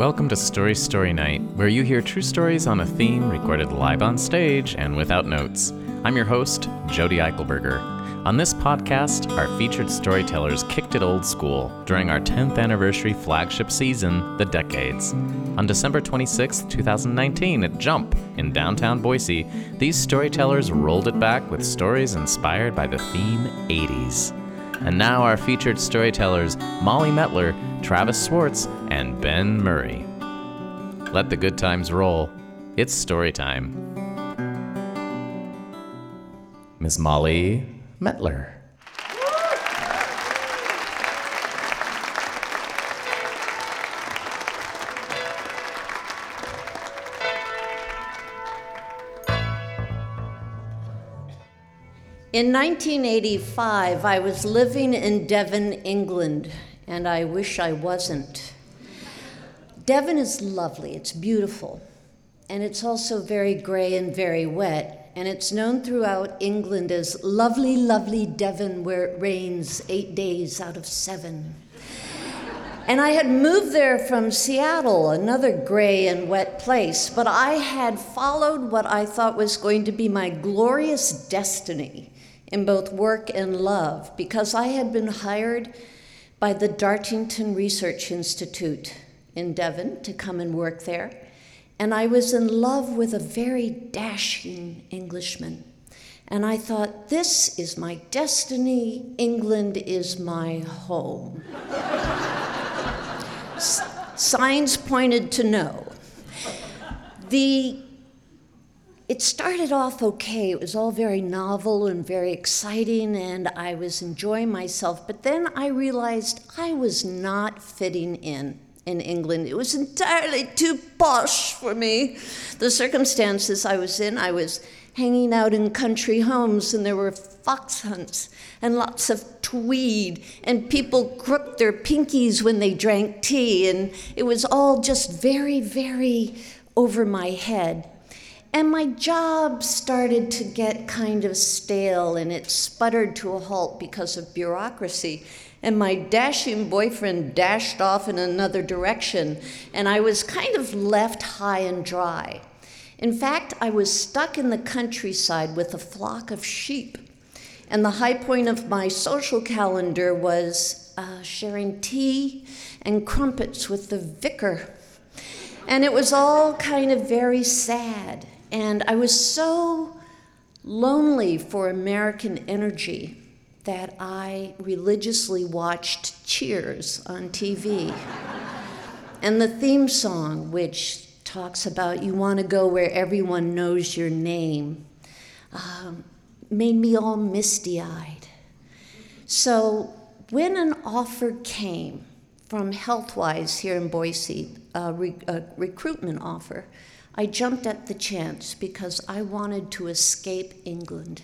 Welcome to Story Story Night, where you hear true stories on a theme recorded live on stage and without notes. I'm your host, Jody Eichelberger. On this podcast, our featured storytellers kicked it old school during our 10th anniversary flagship season, The Decades. On December 26, 2019, at Jump in downtown Boise, these storytellers rolled it back with stories inspired by the theme 80s. And now our featured storytellers, Molly Metler, Travis Swartz, and Ben Murray. Let the good times roll. It's story time. Miss Molly Metler. In 1985, I was living in Devon, England, and I wish I wasn't. Devon is lovely, it's beautiful, and it's also very gray and very wet, and it's known throughout England as lovely, lovely Devon, where it rains eight days out of seven. And I had moved there from Seattle, another gray and wet place, but I had followed what I thought was going to be my glorious destiny in both work and love because I had been hired by the Dartington Research Institute in Devon to come and work there. And I was in love with a very dashing Englishman. And I thought, this is my destiny. England is my home. S- signs pointed to no. The it started off okay. It was all very novel and very exciting, and I was enjoying myself. But then I realized I was not fitting in in England. It was entirely too posh for me. The circumstances I was in, I was hanging out in country homes, and there were fox hunts and lots of tweed, and people crooked their pinkies when they drank tea, and it was all just very, very over my head. And my job started to get kind of stale and it sputtered to a halt because of bureaucracy. And my dashing boyfriend dashed off in another direction, and I was kind of left high and dry. In fact, I was stuck in the countryside with a flock of sheep. And the high point of my social calendar was uh, sharing tea and crumpets with the vicar. And it was all kind of very sad. And I was so lonely for American energy that I religiously watched Cheers on TV. and the theme song, which talks about you want to go where everyone knows your name, um, made me all misty eyed. So when an offer came from Healthwise here in Boise, a, re- a recruitment offer, I jumped at the chance because I wanted to escape England,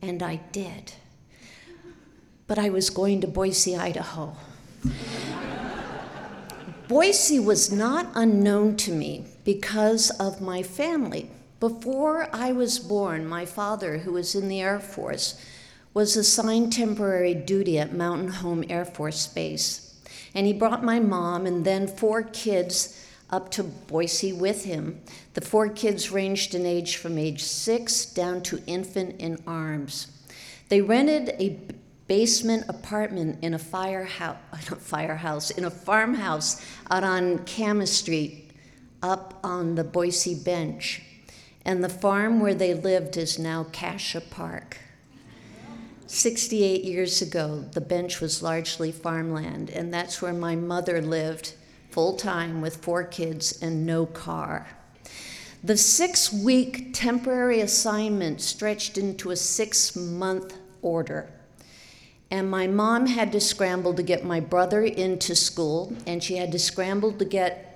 and I did. But I was going to Boise, Idaho. Boise was not unknown to me because of my family. Before I was born, my father, who was in the Air Force, was assigned temporary duty at Mountain Home Air Force Base. And he brought my mom and then four kids up to Boise with him. The four kids ranged in age from age six down to infant in arms. They rented a basement apartment in a firehouse, firehouse, in a farmhouse out on Camas Street, up on the Boise Bench. And the farm where they lived is now Cassia Park. 68 years ago, the bench was largely farmland, and that's where my mother lived full time with four kids and no car. The six week temporary assignment stretched into a six month order. And my mom had to scramble to get my brother into school, and she had to scramble to get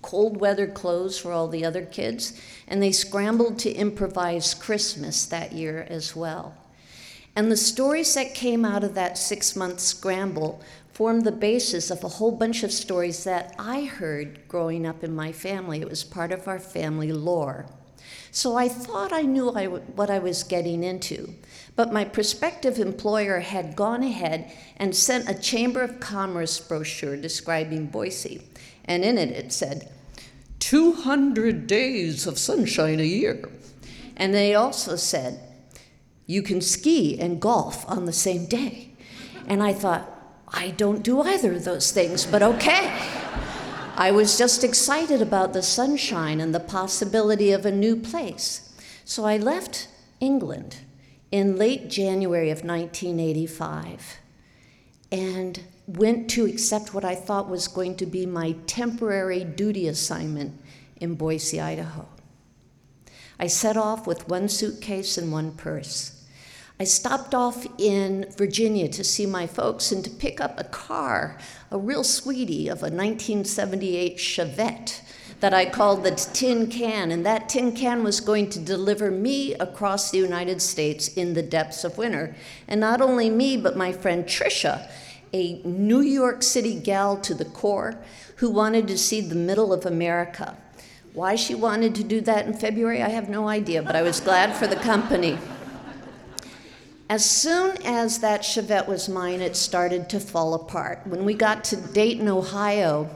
cold weather clothes for all the other kids, and they scrambled to improvise Christmas that year as well. And the stories that came out of that six month scramble formed the basis of a whole bunch of stories that I heard growing up in my family. It was part of our family lore. So I thought I knew I w- what I was getting into. But my prospective employer had gone ahead and sent a Chamber of Commerce brochure describing Boise. And in it, it said, 200 days of sunshine a year. And they also said, you can ski and golf on the same day. And I thought, I don't do either of those things, but okay. I was just excited about the sunshine and the possibility of a new place. So I left England in late January of 1985 and went to accept what I thought was going to be my temporary duty assignment in Boise, Idaho. I set off with one suitcase and one purse. I stopped off in Virginia to see my folks and to pick up a car, a real sweetie of a 1978 Chevette that I called the tin can, and that tin can was going to deliver me across the United States in the depths of winter. And not only me, but my friend Trisha, a New York City gal to the core who wanted to see the middle of America. Why she wanted to do that in February, I have no idea, but I was glad for the company. As soon as that Chevette was mine, it started to fall apart. When we got to Dayton, Ohio,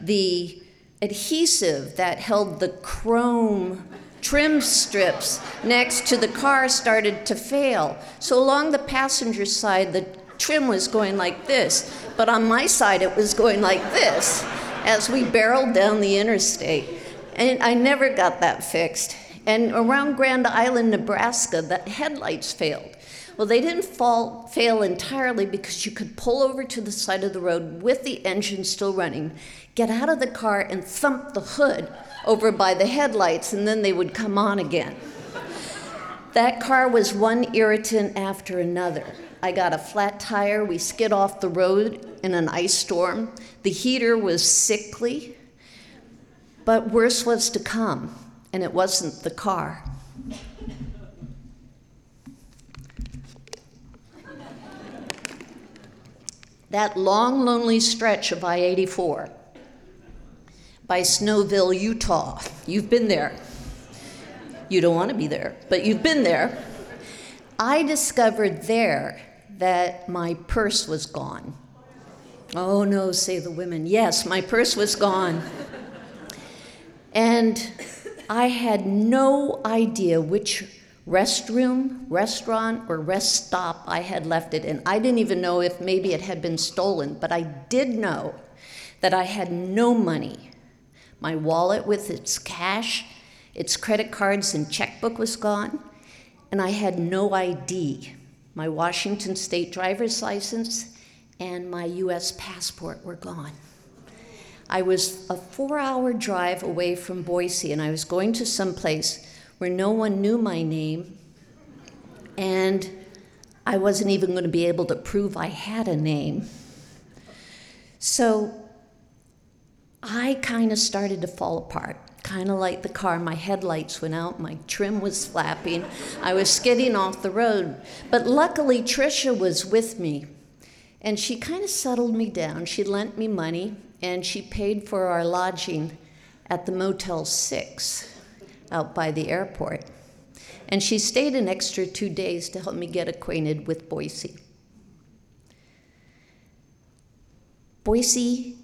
the adhesive that held the chrome trim strips next to the car started to fail. So along the passenger side, the trim was going like this, but on my side, it was going like this as we barreled down the interstate. And I never got that fixed. And around Grand Island, Nebraska, the headlights failed. Well, they didn't fall, fail entirely because you could pull over to the side of the road with the engine still running, get out of the car, and thump the hood over by the headlights, and then they would come on again. That car was one irritant after another. I got a flat tire. We skid off the road in an ice storm. The heater was sickly. But worse was to come, and it wasn't the car. That long, lonely stretch of I 84 by Snowville, Utah. You've been there. You don't want to be there, but you've been there. I discovered there that my purse was gone. Oh no, say the women. Yes, my purse was gone. and I had no idea which restroom, restaurant, or rest stop I had left it in. I didn't even know if maybe it had been stolen, but I did know that I had no money. My wallet with its cash, its credit cards, and checkbook was gone, and I had no ID. My Washington state driver's license and my US passport were gone. I was a four hour drive away from Boise, and I was going to some place where no one knew my name, and I wasn't even going to be able to prove I had a name. So I kind of started to fall apart, kind of like the car. My headlights went out, my trim was flapping, I was skidding off the road. But luckily, Trisha was with me, and she kind of settled me down. She lent me money, and she paid for our lodging at the Motel 6 out by the airport. And she stayed an extra two days to help me get acquainted with Boise. Boise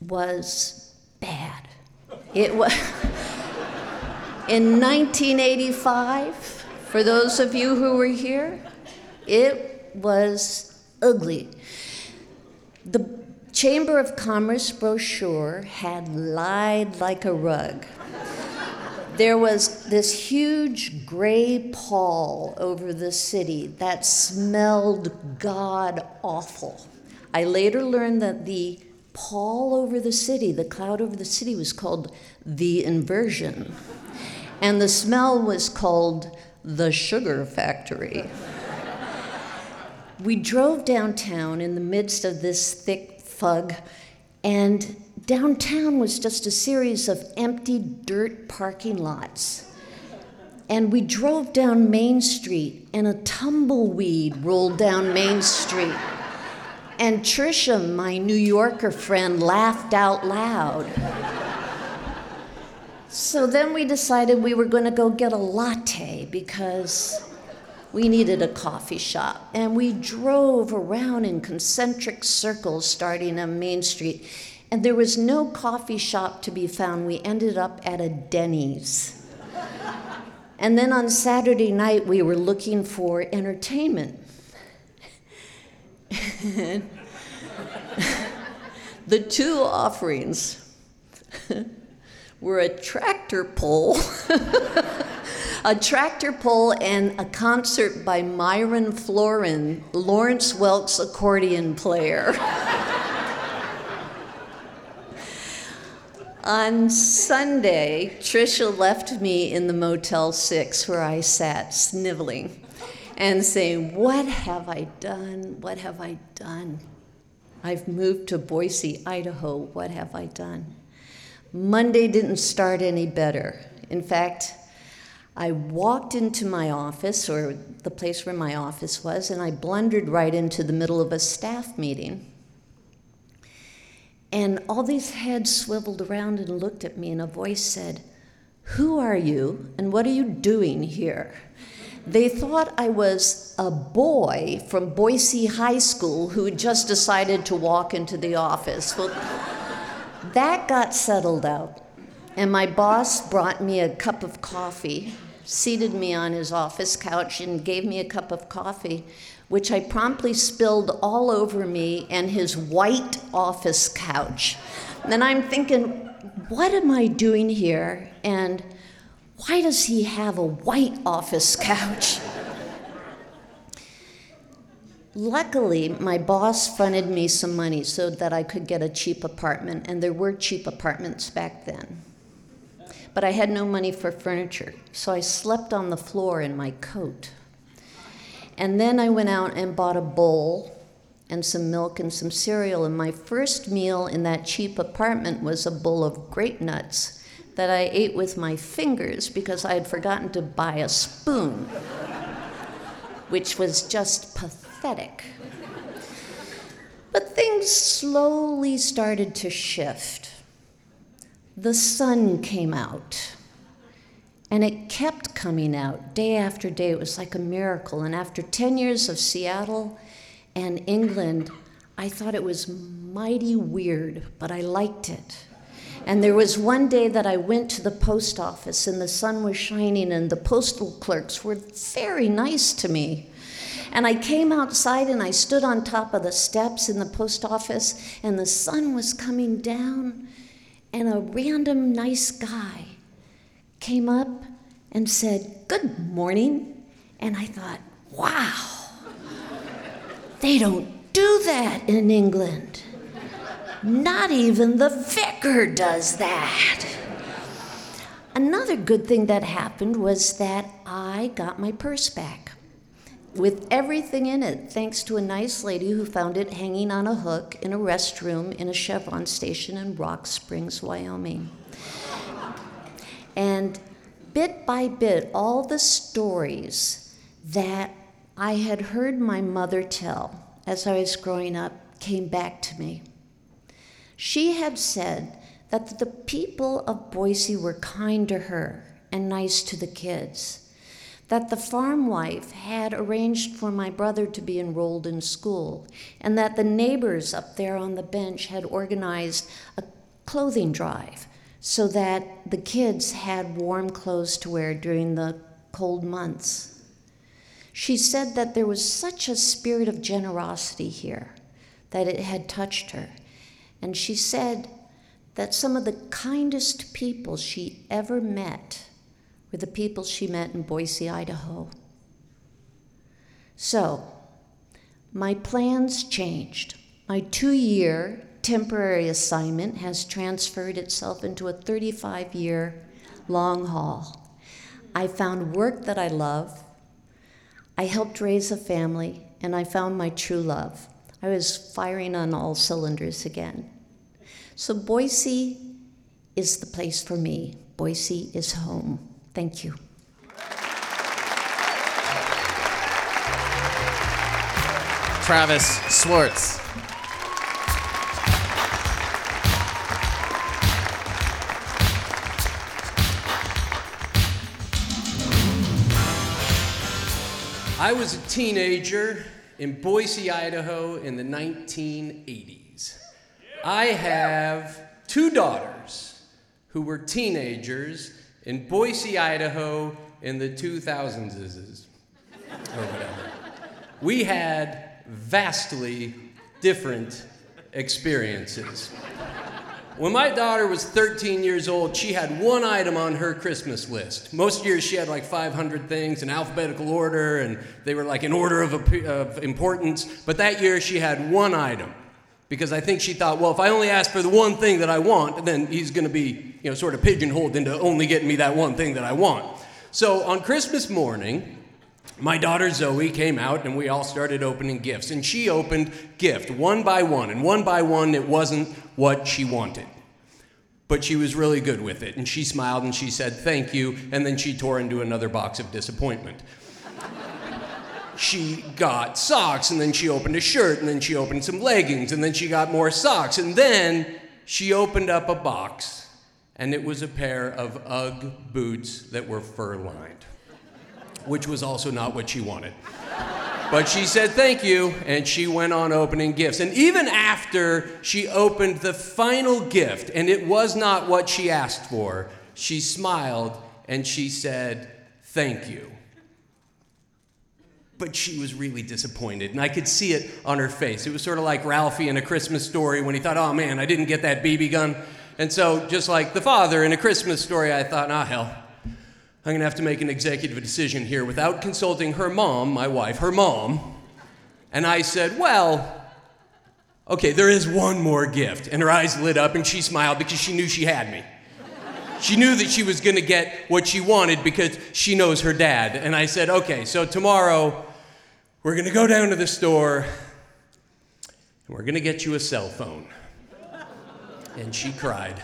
was bad. It was in 1985, for those of you who were here, it was ugly. The Chamber of Commerce brochure had lied like a rug. There was this huge gray pall over the city that smelled god awful. I later learned that the pall over the city, the cloud over the city, was called the inversion. And the smell was called the sugar factory. we drove downtown in the midst of this thick fug, and downtown was just a series of empty dirt parking lots. And we drove down Main Street, and a tumbleweed rolled down Main Street. And Trisha, my New Yorker friend, laughed out loud. So then we decided we were going to go get a latte because we needed a coffee shop. And we drove around in concentric circles starting on Main Street. And there was no coffee shop to be found. We ended up at a Denny's. and then on Saturday night, we were looking for entertainment. the two offerings were a tractor pull. a tractor pull and a concert by Myron Floren, Lawrence Welk's accordion player. On Sunday, Trisha left me in the Motel 6 where I sat sniveling and saying, What have I done? What have I done? I've moved to Boise, Idaho. What have I done? Monday didn't start any better. In fact, I walked into my office, or the place where my office was, and I blundered right into the middle of a staff meeting. And all these heads swiveled around and looked at me, and a voice said, Who are you, and what are you doing here? They thought I was a boy from Boise High School who had just decided to walk into the office. Well, that got settled out. And my boss brought me a cup of coffee, seated me on his office couch, and gave me a cup of coffee, which I promptly spilled all over me and his white office couch. And I'm thinking, what am I doing here? And why does he have a white office couch? Luckily, my boss funded me some money so that I could get a cheap apartment, and there were cheap apartments back then. But I had no money for furniture, so I slept on the floor in my coat. And then I went out and bought a bowl and some milk and some cereal, and my first meal in that cheap apartment was a bowl of grape nuts that I ate with my fingers because I had forgotten to buy a spoon, which was just pathetic. But things slowly started to shift. The sun came out. And it kept coming out day after day. It was like a miracle. And after 10 years of Seattle and England, I thought it was mighty weird, but I liked it. And there was one day that I went to the post office and the sun was shining, and the postal clerks were very nice to me. And I came outside and I stood on top of the steps in the post office, and the sun was coming down, and a random nice guy came up and said, Good morning. And I thought, wow, they don't do that in England. Not even the vicar does that. Another good thing that happened was that I got my purse back with everything in it, thanks to a nice lady who found it hanging on a hook in a restroom in a Chevron station in Rock Springs, Wyoming. And bit by bit, all the stories that I had heard my mother tell as I was growing up came back to me. She had said that the people of Boise were kind to her and nice to the kids that the farm wife had arranged for my brother to be enrolled in school, and that the neighbors up there on the bench had organized a clothing drive so that the kids had warm clothes to wear during the cold months. She said that there was such a spirit of generosity here that it had touched her. And she said that some of the kindest people she ever met were the people she met in Boise, Idaho. So, my plans changed. My two year temporary assignment has transferred itself into a 35 year long haul. I found work that I love. I helped raise a family, and I found my true love. I was firing on all cylinders again. So, Boise is the place for me. Boise is home. Thank you. Travis Swartz. I was a teenager in Boise, Idaho in the 1980s. I have two daughters who were teenagers in Boise, Idaho in the 2000s or whatever. We had vastly different experiences. When my daughter was 13 years old, she had one item on her Christmas list. Most years she had like 500 things in alphabetical order, and they were like in order of, of, importance. But that year she had one item because I think she thought, well, if I only ask for the one thing that I want, then he's going to be, you know, sort of pigeonholed into only getting me that one thing that I want. So on Christmas morning, my daughter Zoe came out and we all started opening gifts. And she opened gift one by one. And one by one, it wasn't what she wanted. But she was really good with it. And she smiled and she said, Thank you. And then she tore into another box of disappointment. She got socks and then she opened a shirt and then she opened some leggings and then she got more socks. And then she opened up a box and it was a pair of Ugg boots that were fur lined which was also not what she wanted. But she said thank you, and she went on opening gifts. And even after she opened the final gift, and it was not what she asked for, she smiled and she said, Thank you. But she was really disappointed, and I could see it on her face. It was sort of like Ralphie in A Christmas Story when he thought, Oh man, I didn't get that BB gun. And so, just like the father in A Christmas Story, I thought, Ah, hell, I'm going to have to make an executive decision here without consulting her mom, my wife, her mom. And I said, Well, okay, there is one more gift. And her eyes lit up and she smiled because she knew she had me. She knew that she was going to get what she wanted because she knows her dad. And I said, Okay, so tomorrow we're going to go down to the store and we're going to get you a cell phone. And she cried.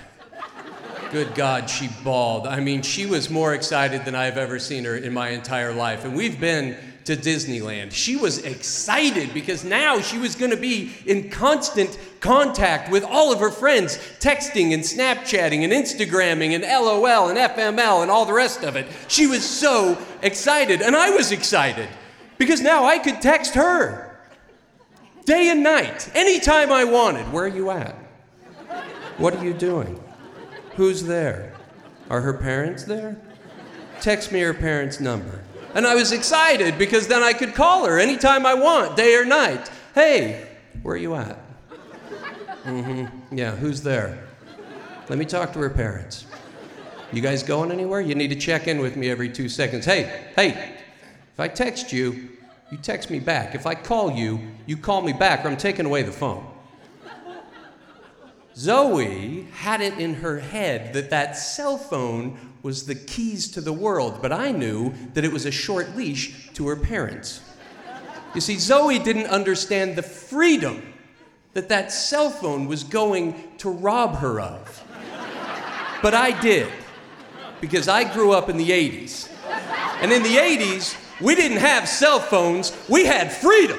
Good God, she bawled. I mean, she was more excited than I've ever seen her in my entire life. And we've been to Disneyland. She was excited because now she was going to be in constant contact with all of her friends, texting and Snapchatting and Instagramming and LOL and FML and all the rest of it. She was so excited. And I was excited because now I could text her day and night, anytime I wanted. Where are you at? What are you doing? Who's there? Are her parents there? Text me her parents' number. And I was excited because then I could call her anytime I want, day or night. Hey, where are you at? Mm-hmm. Yeah, who's there? Let me talk to her parents. You guys going anywhere? You need to check in with me every two seconds. Hey, hey, if I text you, you text me back. If I call you, you call me back, or I'm taking away the phone. Zoe had it in her head that that cell phone was the keys to the world, but I knew that it was a short leash to her parents. You see, Zoe didn't understand the freedom that that cell phone was going to rob her of. But I did, because I grew up in the 80s. And in the 80s, we didn't have cell phones, we had freedom.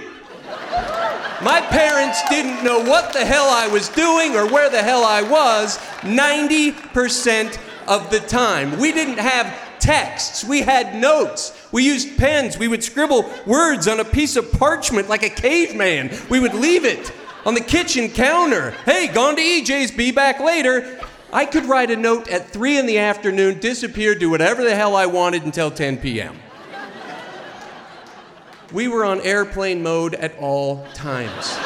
My parents didn't know what the hell I was doing or where the hell I was 90% of the time. We didn't have texts, we had notes. We used pens. We would scribble words on a piece of parchment like a caveman. We would leave it on the kitchen counter. Hey, gone to EJ's, be back later. I could write a note at 3 in the afternoon, disappear, do whatever the hell I wanted until 10 p.m we were on airplane mode at all times.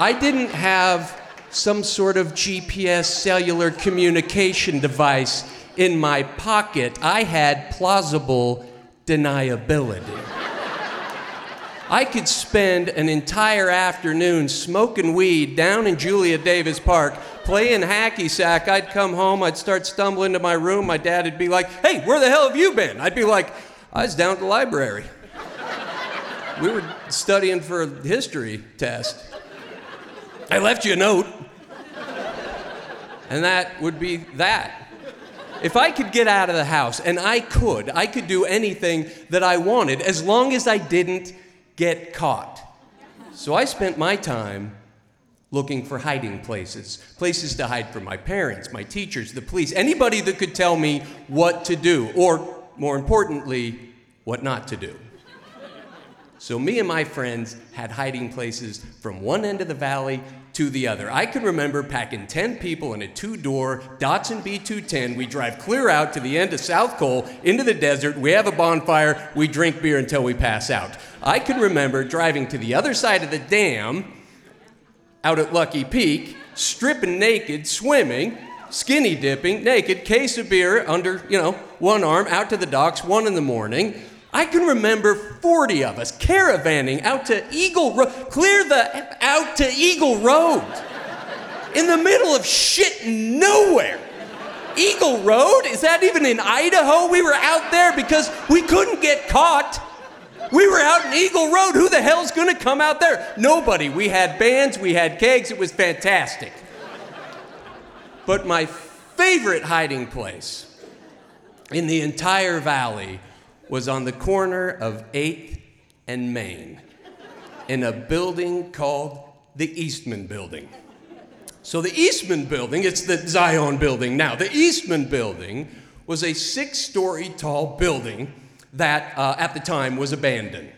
I didn't have some sort of GPS cellular communication device in my pocket. I had plausible deniability. I could spend an entire afternoon smoking weed down in Julia Davis Park, playing hacky sack. I'd come home, I'd start stumbling to my room. My dad would be like, Hey, where the hell have you been? I'd be like, I was down at the library we were studying for a history test. I left you a note. And that would be that. If I could get out of the house, and I could, I could do anything that I wanted as long as I didn't get caught. So I spent my time looking for hiding places, places to hide from my parents, my teachers, the police, anybody that could tell me what to do, or more importantly, what not to do. So me and my friends had hiding places from one end of the valley to the other. I can remember packing 10 people in a two door Datsun B210. We drive clear out to the end of South Cole into the desert. We have a bonfire. We drink beer until we pass out. I can remember driving to the other side of the dam out at Lucky Peak, stripping naked, swimming, skinny dipping, naked, case of beer under, you know, one arm, out to the docks, one in the morning. I can remember 40 of us caravanning out to Eagle Road, clear the out to Eagle Road, in the middle of shit nowhere. Eagle Road? Is that even in Idaho? We were out there because we couldn't get caught. We were out in Eagle Road. Who the hell's gonna come out there? Nobody. We had bands, we had kegs, it was fantastic. But my favorite hiding place in the entire valley was on the corner of 8th and Main in a building called the Eastman Building. So, the Eastman Building, it's the Zion Building now. The Eastman Building was a six story tall building that uh, at the time was abandoned.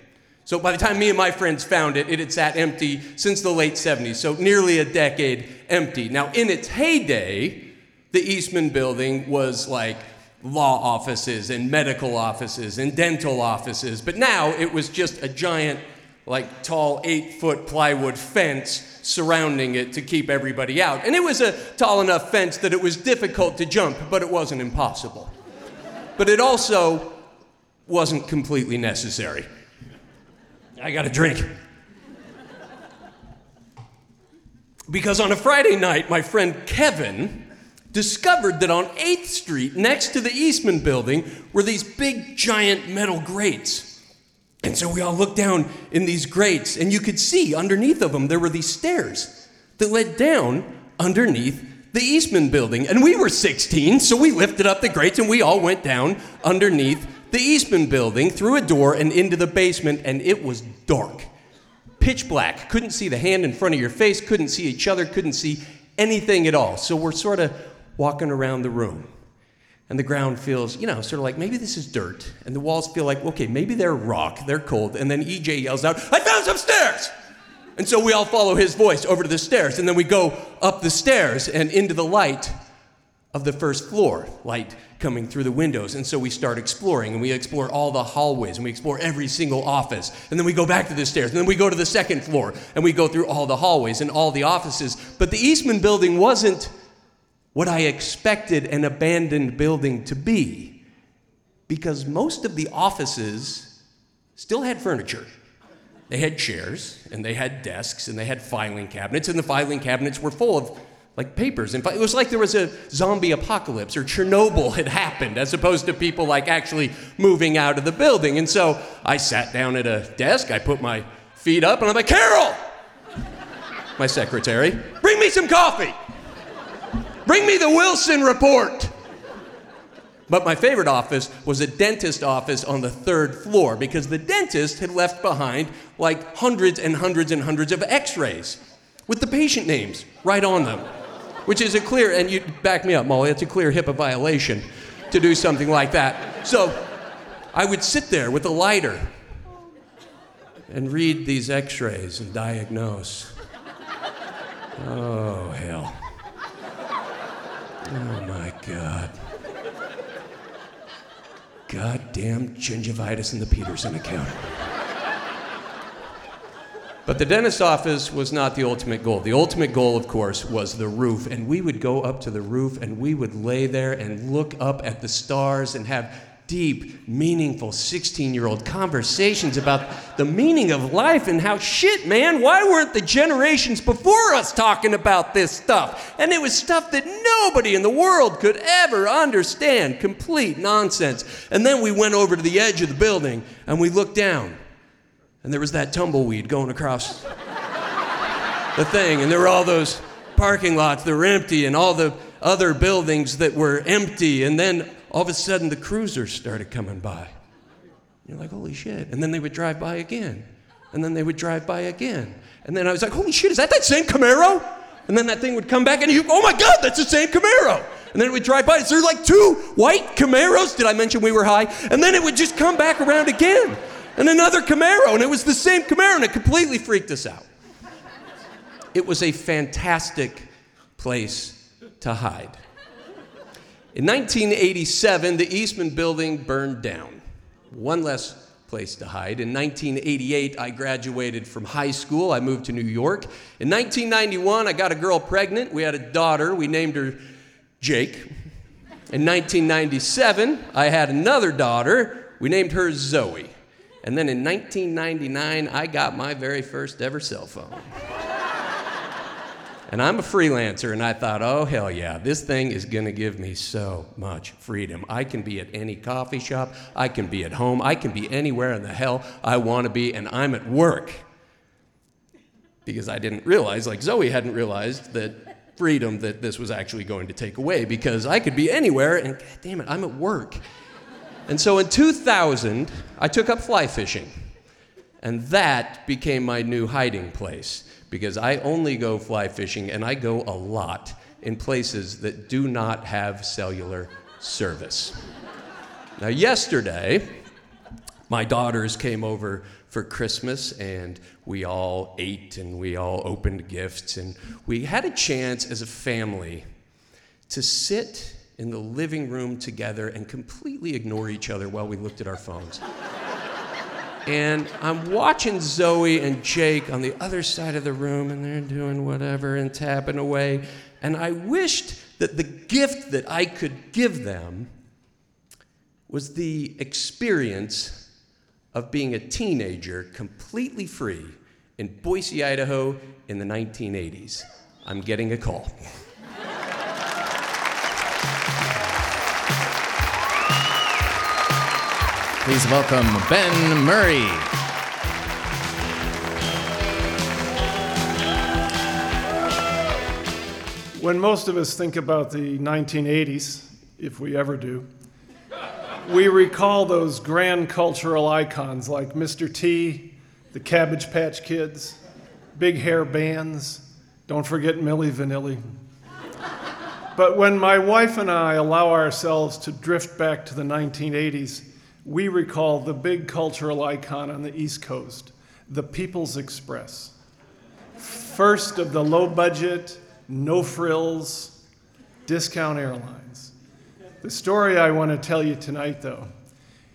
So, by the time me and my friends found it, it had sat empty since the late 70s, so nearly a decade empty. Now, in its heyday, the Eastman Building was like law offices and medical offices and dental offices. But now it was just a giant, like tall eight foot plywood fence surrounding it to keep everybody out. And it was a tall enough fence that it was difficult to jump, but it wasn't impossible. But it also wasn't completely necessary. I got a drink. Because on a Friday night, my friend Kevin discovered that on 8th Street, next to the Eastman building, were these big, giant metal grates. And so we all looked down in these grates, and you could see underneath of them there were these stairs that led down underneath the Eastman building. And we were 16, so we lifted up the grates and we all went down underneath the Eastman building through a door and into the basement, and it was dark. Pitch black. Couldn't see the hand in front of your face, couldn't see each other, couldn't see anything at all. So we're sort of walking around the room. And the ground feels, you know, sort of like maybe this is dirt. And the walls feel like, okay, maybe they're rock, they're cold. And then EJ yells out, I found some stairs! And so we all follow his voice over to the stairs. And then we go up the stairs and into the light of the first floor, light coming through the windows. And so we start exploring and we explore all the hallways and we explore every single office. And then we go back to the stairs and then we go to the second floor and we go through all the hallways and all the offices. But the Eastman building wasn't what I expected an abandoned building to be because most of the offices still had furniture. They had chairs and they had desks and they had filing cabinets, and the filing cabinets were full of like papers. And it was like there was a zombie apocalypse or Chernobyl had happened, as opposed to people like actually moving out of the building. And so I sat down at a desk, I put my feet up, and I'm like, Carol, my secretary, bring me some coffee. Bring me the Wilson report. But my favorite office was a dentist office on the third floor because the dentist had left behind like hundreds and hundreds and hundreds of x rays with the patient names right on them, which is a clear, and you back me up, Molly, it's a clear HIPAA violation to do something like that. So I would sit there with a lighter and read these x rays and diagnose. Oh, hell. Oh, my God. Goddamn gingivitis in the Peterson account. But the dentist's office was not the ultimate goal. The ultimate goal, of course, was the roof. And we would go up to the roof and we would lay there and look up at the stars and have deep, meaningful 16 year old conversations about the meaning of life and how shit, man, why weren't the generations before us talking about this stuff? And it was stuff that nobody in the world could ever understand. Complete nonsense. And then we went over to the edge of the building and we looked down, and there was that tumbleweed going across the thing, and there were all those parking lots that were empty and all the other buildings that were empty, and then all of a sudden the cruisers started coming by. You're like, holy shit. And then they would drive by again. And then they would drive by again. And then I was like, holy shit, is that that same Camaro? And then that thing would come back and you, oh my God, that's the same Camaro. And then it would drive by. Is there like two white Camaros? Did I mention we were high? And then it would just come back around again. and another Camaro, and it was the same Camaro, and it completely freaked us out. It was a fantastic place to hide. In 1987, the Eastman building burned down. One less place to hide. In 1988, I graduated from high school. I moved to New York. In 1991, I got a girl pregnant. We had a daughter. We named her Jake. In 1997, I had another daughter. We named her Zoe. And then in 1999, I got my very first ever cell phone. And I'm a freelancer, and I thought, oh, hell yeah, this thing is gonna give me so much freedom. I can be at any coffee shop, I can be at home, I can be anywhere in the hell I wanna be, and I'm at work. Because I didn't realize, like Zoe hadn't realized, that freedom that this was actually going to take away, because I could be anywhere, and God damn it, I'm at work. And so in 2000, I took up fly fishing, and that became my new hiding place because I only go fly fishing and I go a lot in places that do not have cellular service. now, yesterday, my daughters came over for Christmas and we all ate and we all opened gifts and we had a chance as a family to sit in the living room together and completely ignore each other while we looked at our phones. And I'm watching Zoe and Jake on the other side of the room, and they're doing whatever and tapping away. And I wished that the gift that I could give them was the experience of being a teenager completely free in Boise, Idaho in the 1980s. I'm getting a call. Please welcome Ben Murray. When most of us think about the 1980s, if we ever do, we recall those grand cultural icons like Mr. T, the Cabbage Patch Kids, big hair bands, don't forget Milli Vanilli. But when my wife and I allow ourselves to drift back to the 1980s, we recall the big cultural icon on the East Coast, the People's Express. First of the low budget, no frills, discount airlines. The story I want to tell you tonight, though,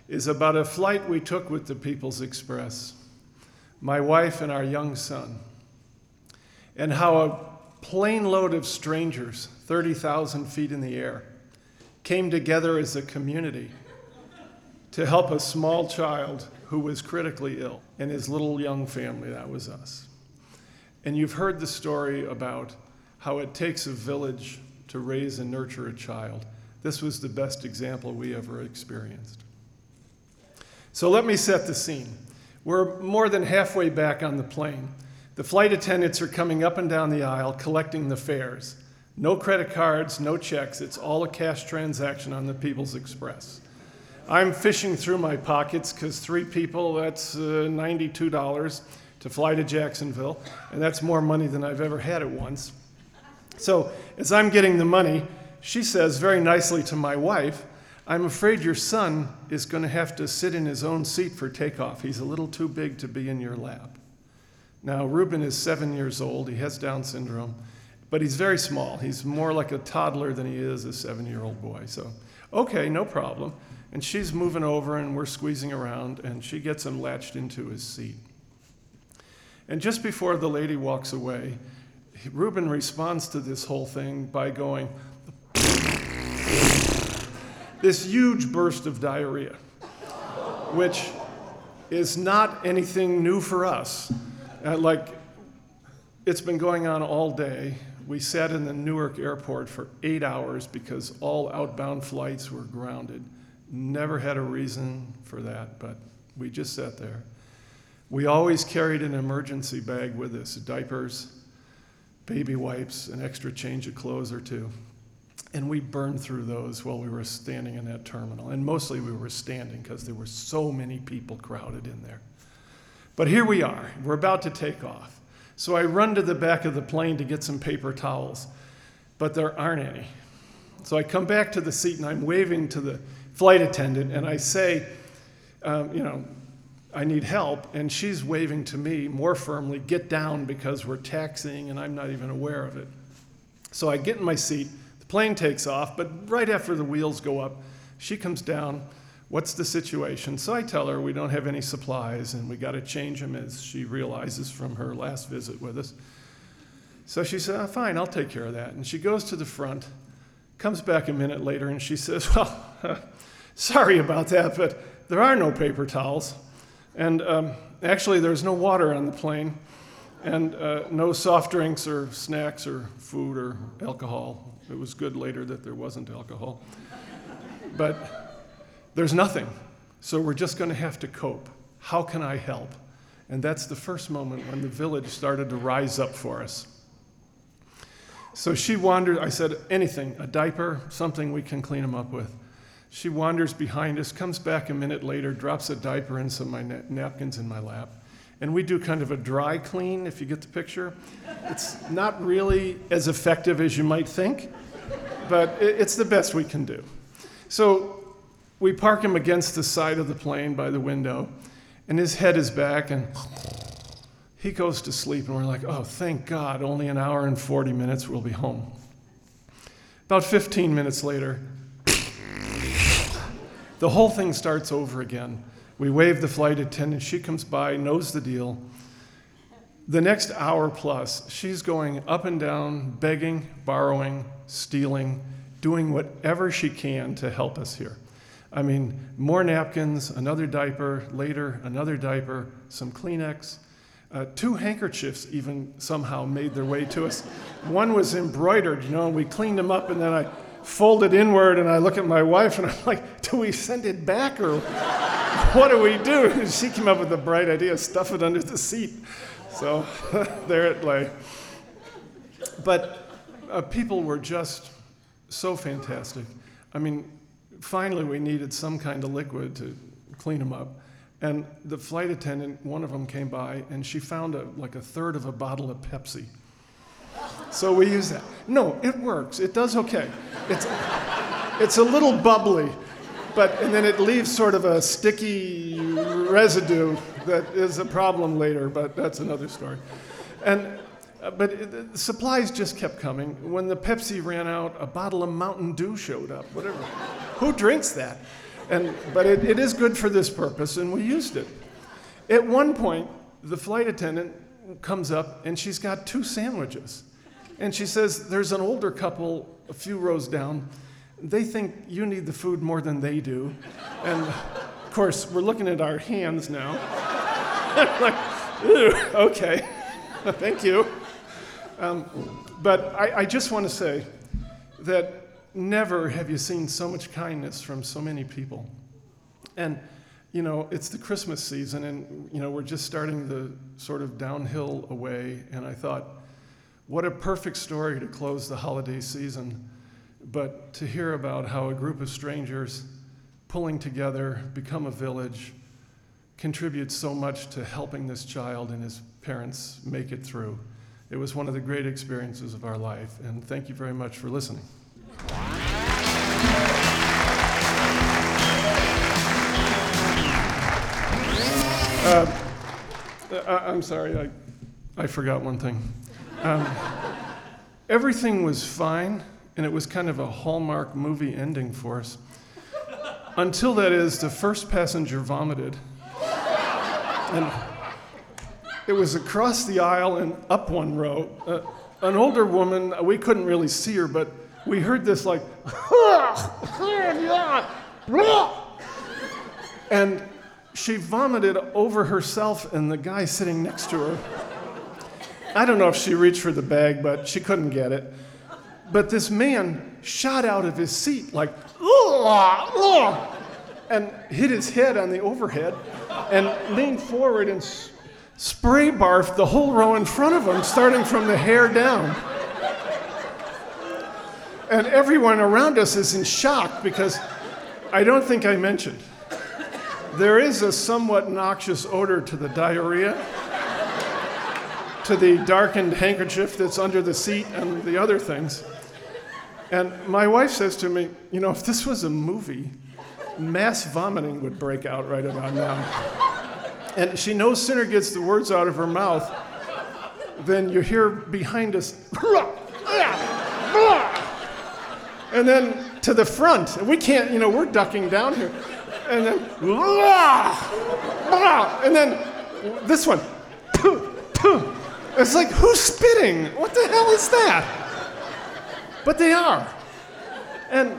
is about a flight we took with the People's Express, my wife and our young son, and how a plane load of strangers, 30,000 feet in the air, came together as a community to help a small child who was critically ill and his little young family. That was us. And you've heard the story about how it takes a village to raise and nurture a child. This was the best example we ever experienced. So let me set the scene. We're more than halfway back on the plane. The flight attendants are coming up and down the aisle collecting the fares. No credit cards, no checks. It's all a cash transaction on the People's Express. I'm fishing through my pockets because three people, that's uh, $92 to fly to Jacksonville, and that's more money than I've ever had at once. So, as I'm getting the money, she says very nicely to my wife, I'm afraid your son is going to have to sit in his own seat for takeoff. He's a little too big to be in your lap. Now, Ruben is seven years old. He has Down syndrome, but he's very small. He's more like a toddler than he is a seven year old boy. So, okay, no problem. And she's moving over, and we're squeezing around, and she gets him latched into his seat. And just before the lady walks away, Ruben responds to this whole thing by going, this huge burst of diarrhea, which is not anything new for us. Uh, like, it's been going on all day. We sat in the Newark airport for eight hours because all outbound flights were grounded. Never had a reason for that, but we just sat there. We always carried an emergency bag with us diapers, baby wipes, an extra change of clothes or two. And we burned through those while we were standing in that terminal. And mostly we were standing because there were so many people crowded in there. But here we are. We're about to take off. So I run to the back of the plane to get some paper towels, but there aren't any. So I come back to the seat and I'm waving to the flight attendant and I say, um, you know, I need help. And she's waving to me more firmly, get down because we're taxiing and I'm not even aware of it. So I get in my seat. The plane takes off, but right after the wheels go up, she comes down. What's the situation? So I tell her we don't have any supplies and we got to change them as she realizes from her last visit with us. So she said, oh, Fine, I'll take care of that. And she goes to the front, comes back a minute later, and she says, Well, sorry about that, but there are no paper towels. And um, actually, there's no water on the plane, and uh, no soft drinks or snacks or food or alcohol. It was good later that there wasn't alcohol. but there's nothing. So we're just going to have to cope. How can I help? And that's the first moment when the village started to rise up for us. So she wandered, I said, anything, a diaper, something we can clean him up with. She wanders behind us, comes back a minute later, drops a diaper and some of my na- napkins in my lap. And we do kind of a dry clean, if you get the picture. It's not really as effective as you might think, but it's the best we can do. So we park him against the side of the plane by the window, and his head is back, and he goes to sleep, and we're like, oh, thank God, only an hour and 40 minutes, we'll be home. About 15 minutes later, the whole thing starts over again. We wave the flight attendant, she comes by, knows the deal. The next hour plus, she's going up and down, begging, borrowing, stealing, doing whatever she can to help us here. I mean, more napkins, another diaper, later, another diaper, some Kleenex. Uh, two handkerchiefs even somehow made their way to us. One was embroidered, you know, and we cleaned them up, and then I folded inward, and I look at my wife, and I'm like, do we send it back, or what do we do? And she came up with the bright idea stuff it under the seat. So there it lay. But uh, people were just so fantastic. I mean, finally, we needed some kind of liquid to clean them up. And the flight attendant, one of them came by, and she found a, like a third of a bottle of Pepsi. So we use that. No, it works. It does okay. It's, it's a little bubbly, but and then it leaves sort of a sticky residue that is a problem later. But that's another story. And uh, but it, the supplies just kept coming. When the Pepsi ran out, a bottle of Mountain Dew showed up. Whatever. Who drinks that? And but it, it is good for this purpose, and we used it. At one point, the flight attendant comes up and she's got two sandwiches. And she says, There's an older couple a few rows down. They think you need the food more than they do. And of course, we're looking at our hands now. like, okay, thank you. Um, but I, I just want to say that never have you seen so much kindness from so many people. And you know, it's the Christmas season, and you know, we're just starting the sort of downhill away. And I thought, what a perfect story to close the holiday season. But to hear about how a group of strangers pulling together become a village contributes so much to helping this child and his parents make it through. It was one of the great experiences of our life, and thank you very much for listening. Uh, I, am sorry, I, I forgot one thing. Um, everything was fine, and it was kind of a Hallmark movie ending for us. Until that is, the first passenger vomited. And it was across the aisle and up one row. Uh, an older woman, we couldn't really see her, but we heard this like, and she vomited over herself and the guy sitting next to her. I don't know if she reached for the bag, but she couldn't get it. But this man shot out of his seat like, and hit his head on the overhead and leaned forward and spray barfed the whole row in front of him, starting from the hair down. And everyone around us is in shock because I don't think I mentioned there is a somewhat noxious odor to the diarrhea, to the darkened handkerchief that's under the seat, and the other things. And my wife says to me, You know, if this was a movie, mass vomiting would break out right about now. And she no sooner gets the words out of her mouth than you hear behind us, and then to the front. We can't, you know, we're ducking down here. And then, and then this one. It's like, who's spitting? What the hell is that? But they are. And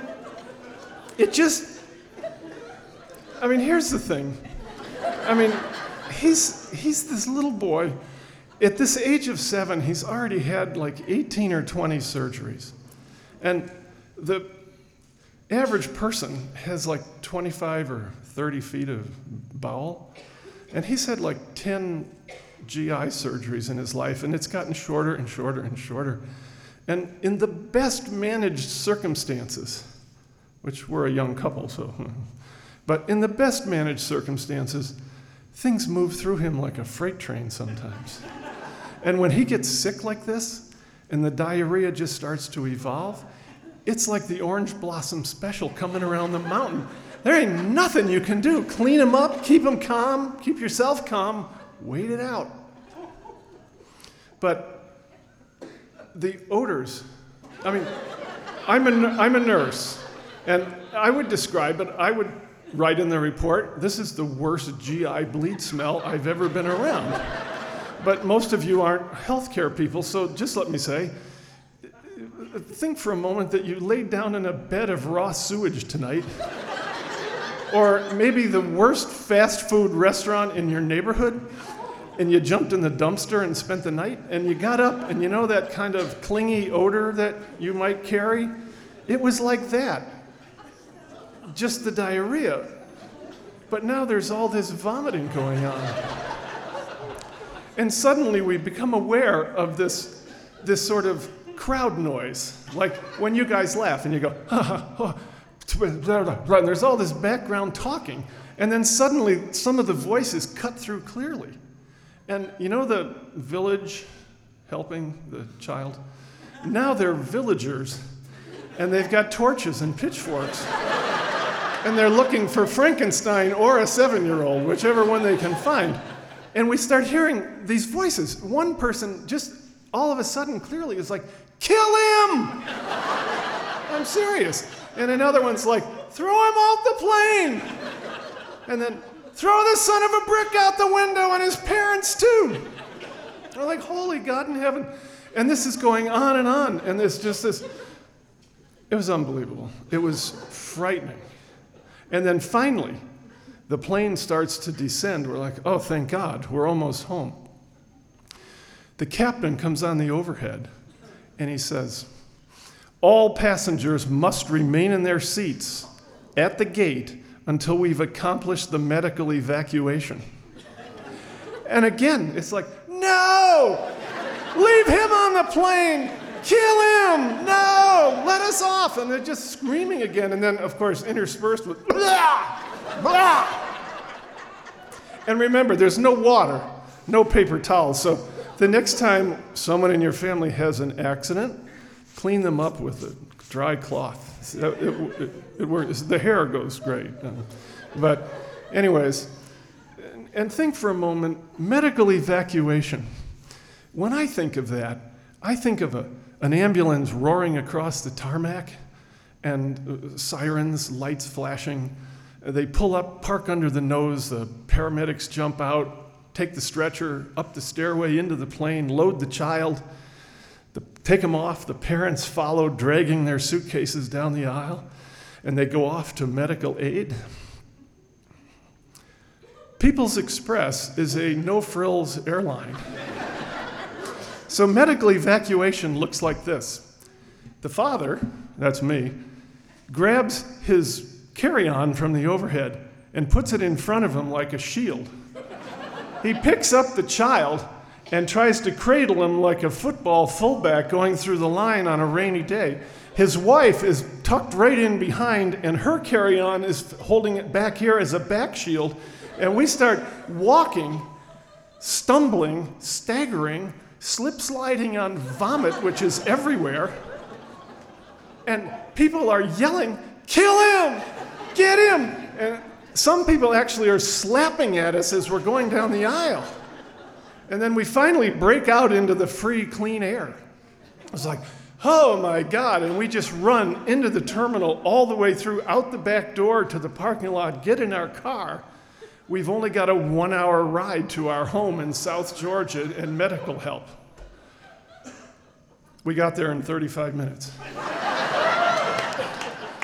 it just, I mean, here's the thing. I mean, he's, he's this little boy. At this age of seven, he's already had like 18 or 20 surgeries. And the average person has like 25 or 30 feet of bowel. And he's had like 10 GI surgeries in his life, and it's gotten shorter and shorter and shorter. And in the best managed circumstances, which we're a young couple, so, hmm, but in the best managed circumstances, things move through him like a freight train sometimes. and when he gets sick like this, and the diarrhea just starts to evolve, it's like the orange blossom special coming around the mountain. There ain't nothing you can do. Clean him up, keep him calm, keep yourself calm, wait it out. But the odors, I mean, I'm a, I'm a nurse, and I would describe it, I would write in the report, this is the worst GI bleed smell I've ever been around. but most of you aren't healthcare people, so just let me say, think for a moment that you laid down in a bed of raw sewage tonight. or maybe the worst fast food restaurant in your neighborhood, and you jumped in the dumpster and spent the night, and you got up, and you know that kind of clingy odor that you might carry? It was like that. Just the diarrhea. But now there's all this vomiting going on. And suddenly we become aware of this, this sort of crowd noise. Like when you guys laugh and you go, and there's all this background talking. And then suddenly some of the voices cut through clearly. And you know the village helping the child? Now they're villagers and they've got torches and pitchforks. and they're looking for Frankenstein or a seven year old, whichever one they can find. And we start hearing these voices. One person just all of a sudden clearly is like, kill him! I'm serious. And another one's like, throw him off the plane! And then, throw the son of a brick out the window and his parents too! We're like, holy God in heaven. And this is going on and on. And there's just this, it was unbelievable. It was frightening. And then finally, the plane starts to descend. We're like, oh, thank God, we're almost home. The captain comes on the overhead and he says, All passengers must remain in their seats at the gate until we've accomplished the medical evacuation. And again, it's like, No! Leave him on the plane! Kill him! No! Let us off! And they're just screaming again. And then, of course, interspersed with blah! Blah! And remember, there's no water, no paper towels. So the next time someone in your family has an accident, clean them up with a dry cloth. It, it, it, it works. The hair goes great. But, anyways, and think for a moment medical evacuation. When I think of that, I think of a, an ambulance roaring across the tarmac and uh, sirens, lights flashing. They pull up, park under the nose, the paramedics jump out, take the stretcher up the stairway into the plane, load the child, the, take him off. The parents follow, dragging their suitcases down the aisle, and they go off to medical aid. People's Express is a no frills airline. so, medical evacuation looks like this the father, that's me, grabs his carry on from the overhead and puts it in front of him like a shield he picks up the child and tries to cradle him like a football fullback going through the line on a rainy day. His wife is tucked right in behind, and her carry on is holding it back here as a back shield. And we start walking, stumbling, staggering, slip sliding on vomit, which is everywhere. And people are yelling, Kill him! Get him! And some people actually are slapping at us as we're going down the aisle. And then we finally break out into the free, clean air. It's like, oh my God. And we just run into the terminal all the way through, out the back door to the parking lot, get in our car. We've only got a one hour ride to our home in South Georgia and medical help. We got there in 35 minutes.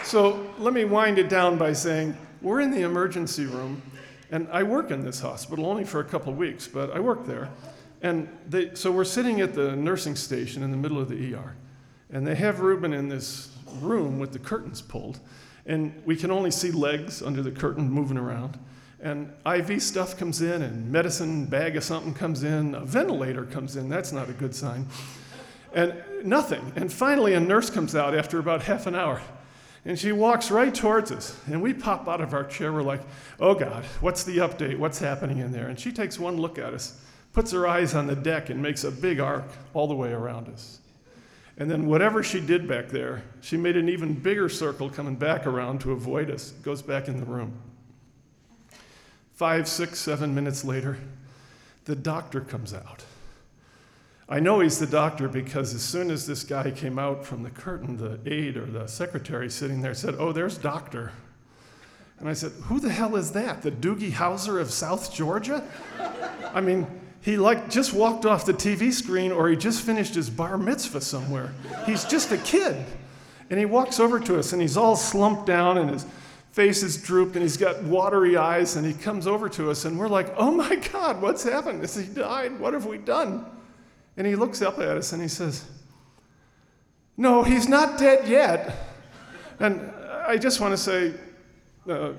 so let me wind it down by saying we're in the emergency room, and I work in this hospital only for a couple of weeks, but I work there. And they, so we're sitting at the nursing station in the middle of the ER, and they have Ruben in this room with the curtains pulled, and we can only see legs under the curtain moving around. And IV stuff comes in, and medicine bag of something comes in, a ventilator comes in. That's not a good sign. And nothing. And finally, a nurse comes out after about half an hour. And she walks right towards us. And we pop out of our chair. We're like, oh God, what's the update? What's happening in there? And she takes one look at us, puts her eyes on the deck, and makes a big arc all the way around us. And then, whatever she did back there, she made an even bigger circle coming back around to avoid us, goes back in the room. Five, six, seven minutes later, the doctor comes out. I know he's the doctor because as soon as this guy came out from the curtain, the aide or the secretary sitting there said, Oh, there's Doctor. And I said, Who the hell is that? The Doogie Howser of South Georgia? I mean, he like just walked off the TV screen or he just finished his bar mitzvah somewhere. He's just a kid. And he walks over to us and he's all slumped down and his face is drooped and he's got watery eyes and he comes over to us and we're like, oh my God, what's happened? Has he died? What have we done? And he looks up at us and he says, No, he's not dead yet. And I just want to say, uh,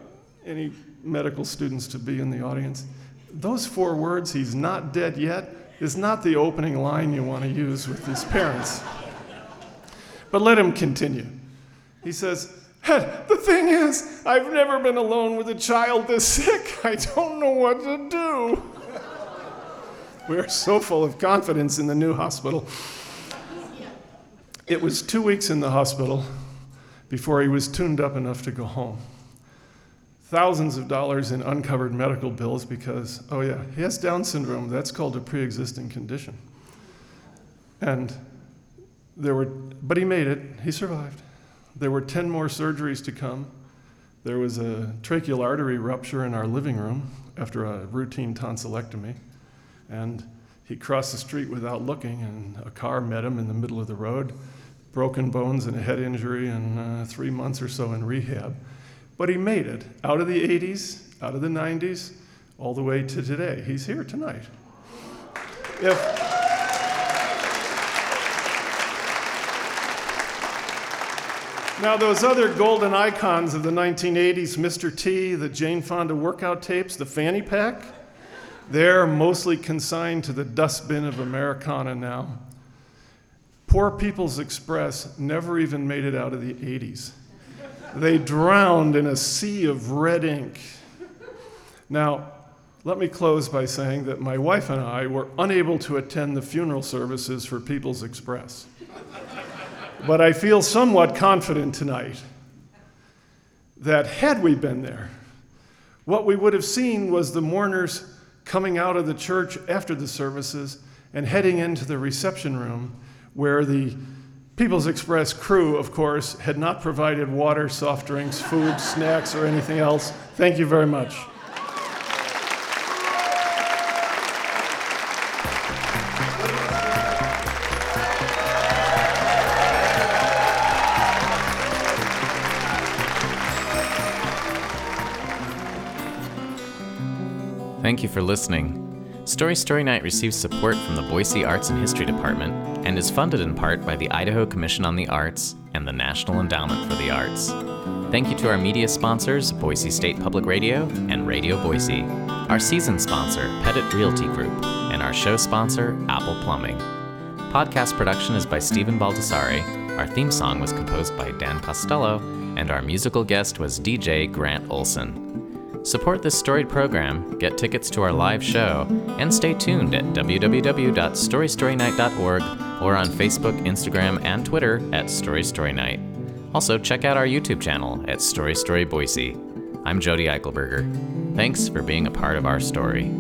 any medical students to be in the audience, those four words, he's not dead yet, is not the opening line you want to use with his parents. But let him continue. He says, The thing is, I've never been alone with a child this sick. I don't know what to do. We're so full of confidence in the new hospital. It was two weeks in the hospital before he was tuned up enough to go home. Thousands of dollars in uncovered medical bills because, oh yeah, he has Down syndrome. That's called a pre existing condition. And there were, but he made it, he survived. There were 10 more surgeries to come. There was a tracheal artery rupture in our living room after a routine tonsillectomy. And he crossed the street without looking, and a car met him in the middle of the road, broken bones and a head injury, and uh, three months or so in rehab. But he made it out of the 80s, out of the 90s, all the way to today. He's here tonight. If, Now, those other golden icons of the 1980s, Mr. T, the Jane Fonda workout tapes, the fanny pack, they're mostly consigned to the dustbin of Americana now. Poor People's Express never even made it out of the 80s. They drowned in a sea of red ink. Now, let me close by saying that my wife and I were unable to attend the funeral services for People's Express. but I feel somewhat confident tonight that had we been there, what we would have seen was the mourners coming out of the church after the services and heading into the reception room where the People's Express crew, of course, had not provided water, soft drinks, food, snacks, or anything else. Thank you very much. Thank you for listening. Story Story Night receives support from the Boise Arts and History Department and is funded in part by the Idaho Commission on the Arts and the National Endowment for the Arts. Thank you to our media sponsors, Boise State Public Radio and Radio Boise, our season sponsor, Pettit Realty Group, and our show sponsor, Apple Plumbing. Podcast production is by Stephen Baldessari. Our theme song was composed by Dan Costello, and our musical guest was DJ Grant Olson. Support this storied program, get tickets to our live show, and stay tuned at www.storystorynight.org or on Facebook, Instagram, and Twitter at Story Story Night. Also, check out our YouTube channel at Story Story Boise. I'm Jodi Eichelberger. Thanks for being a part of our story.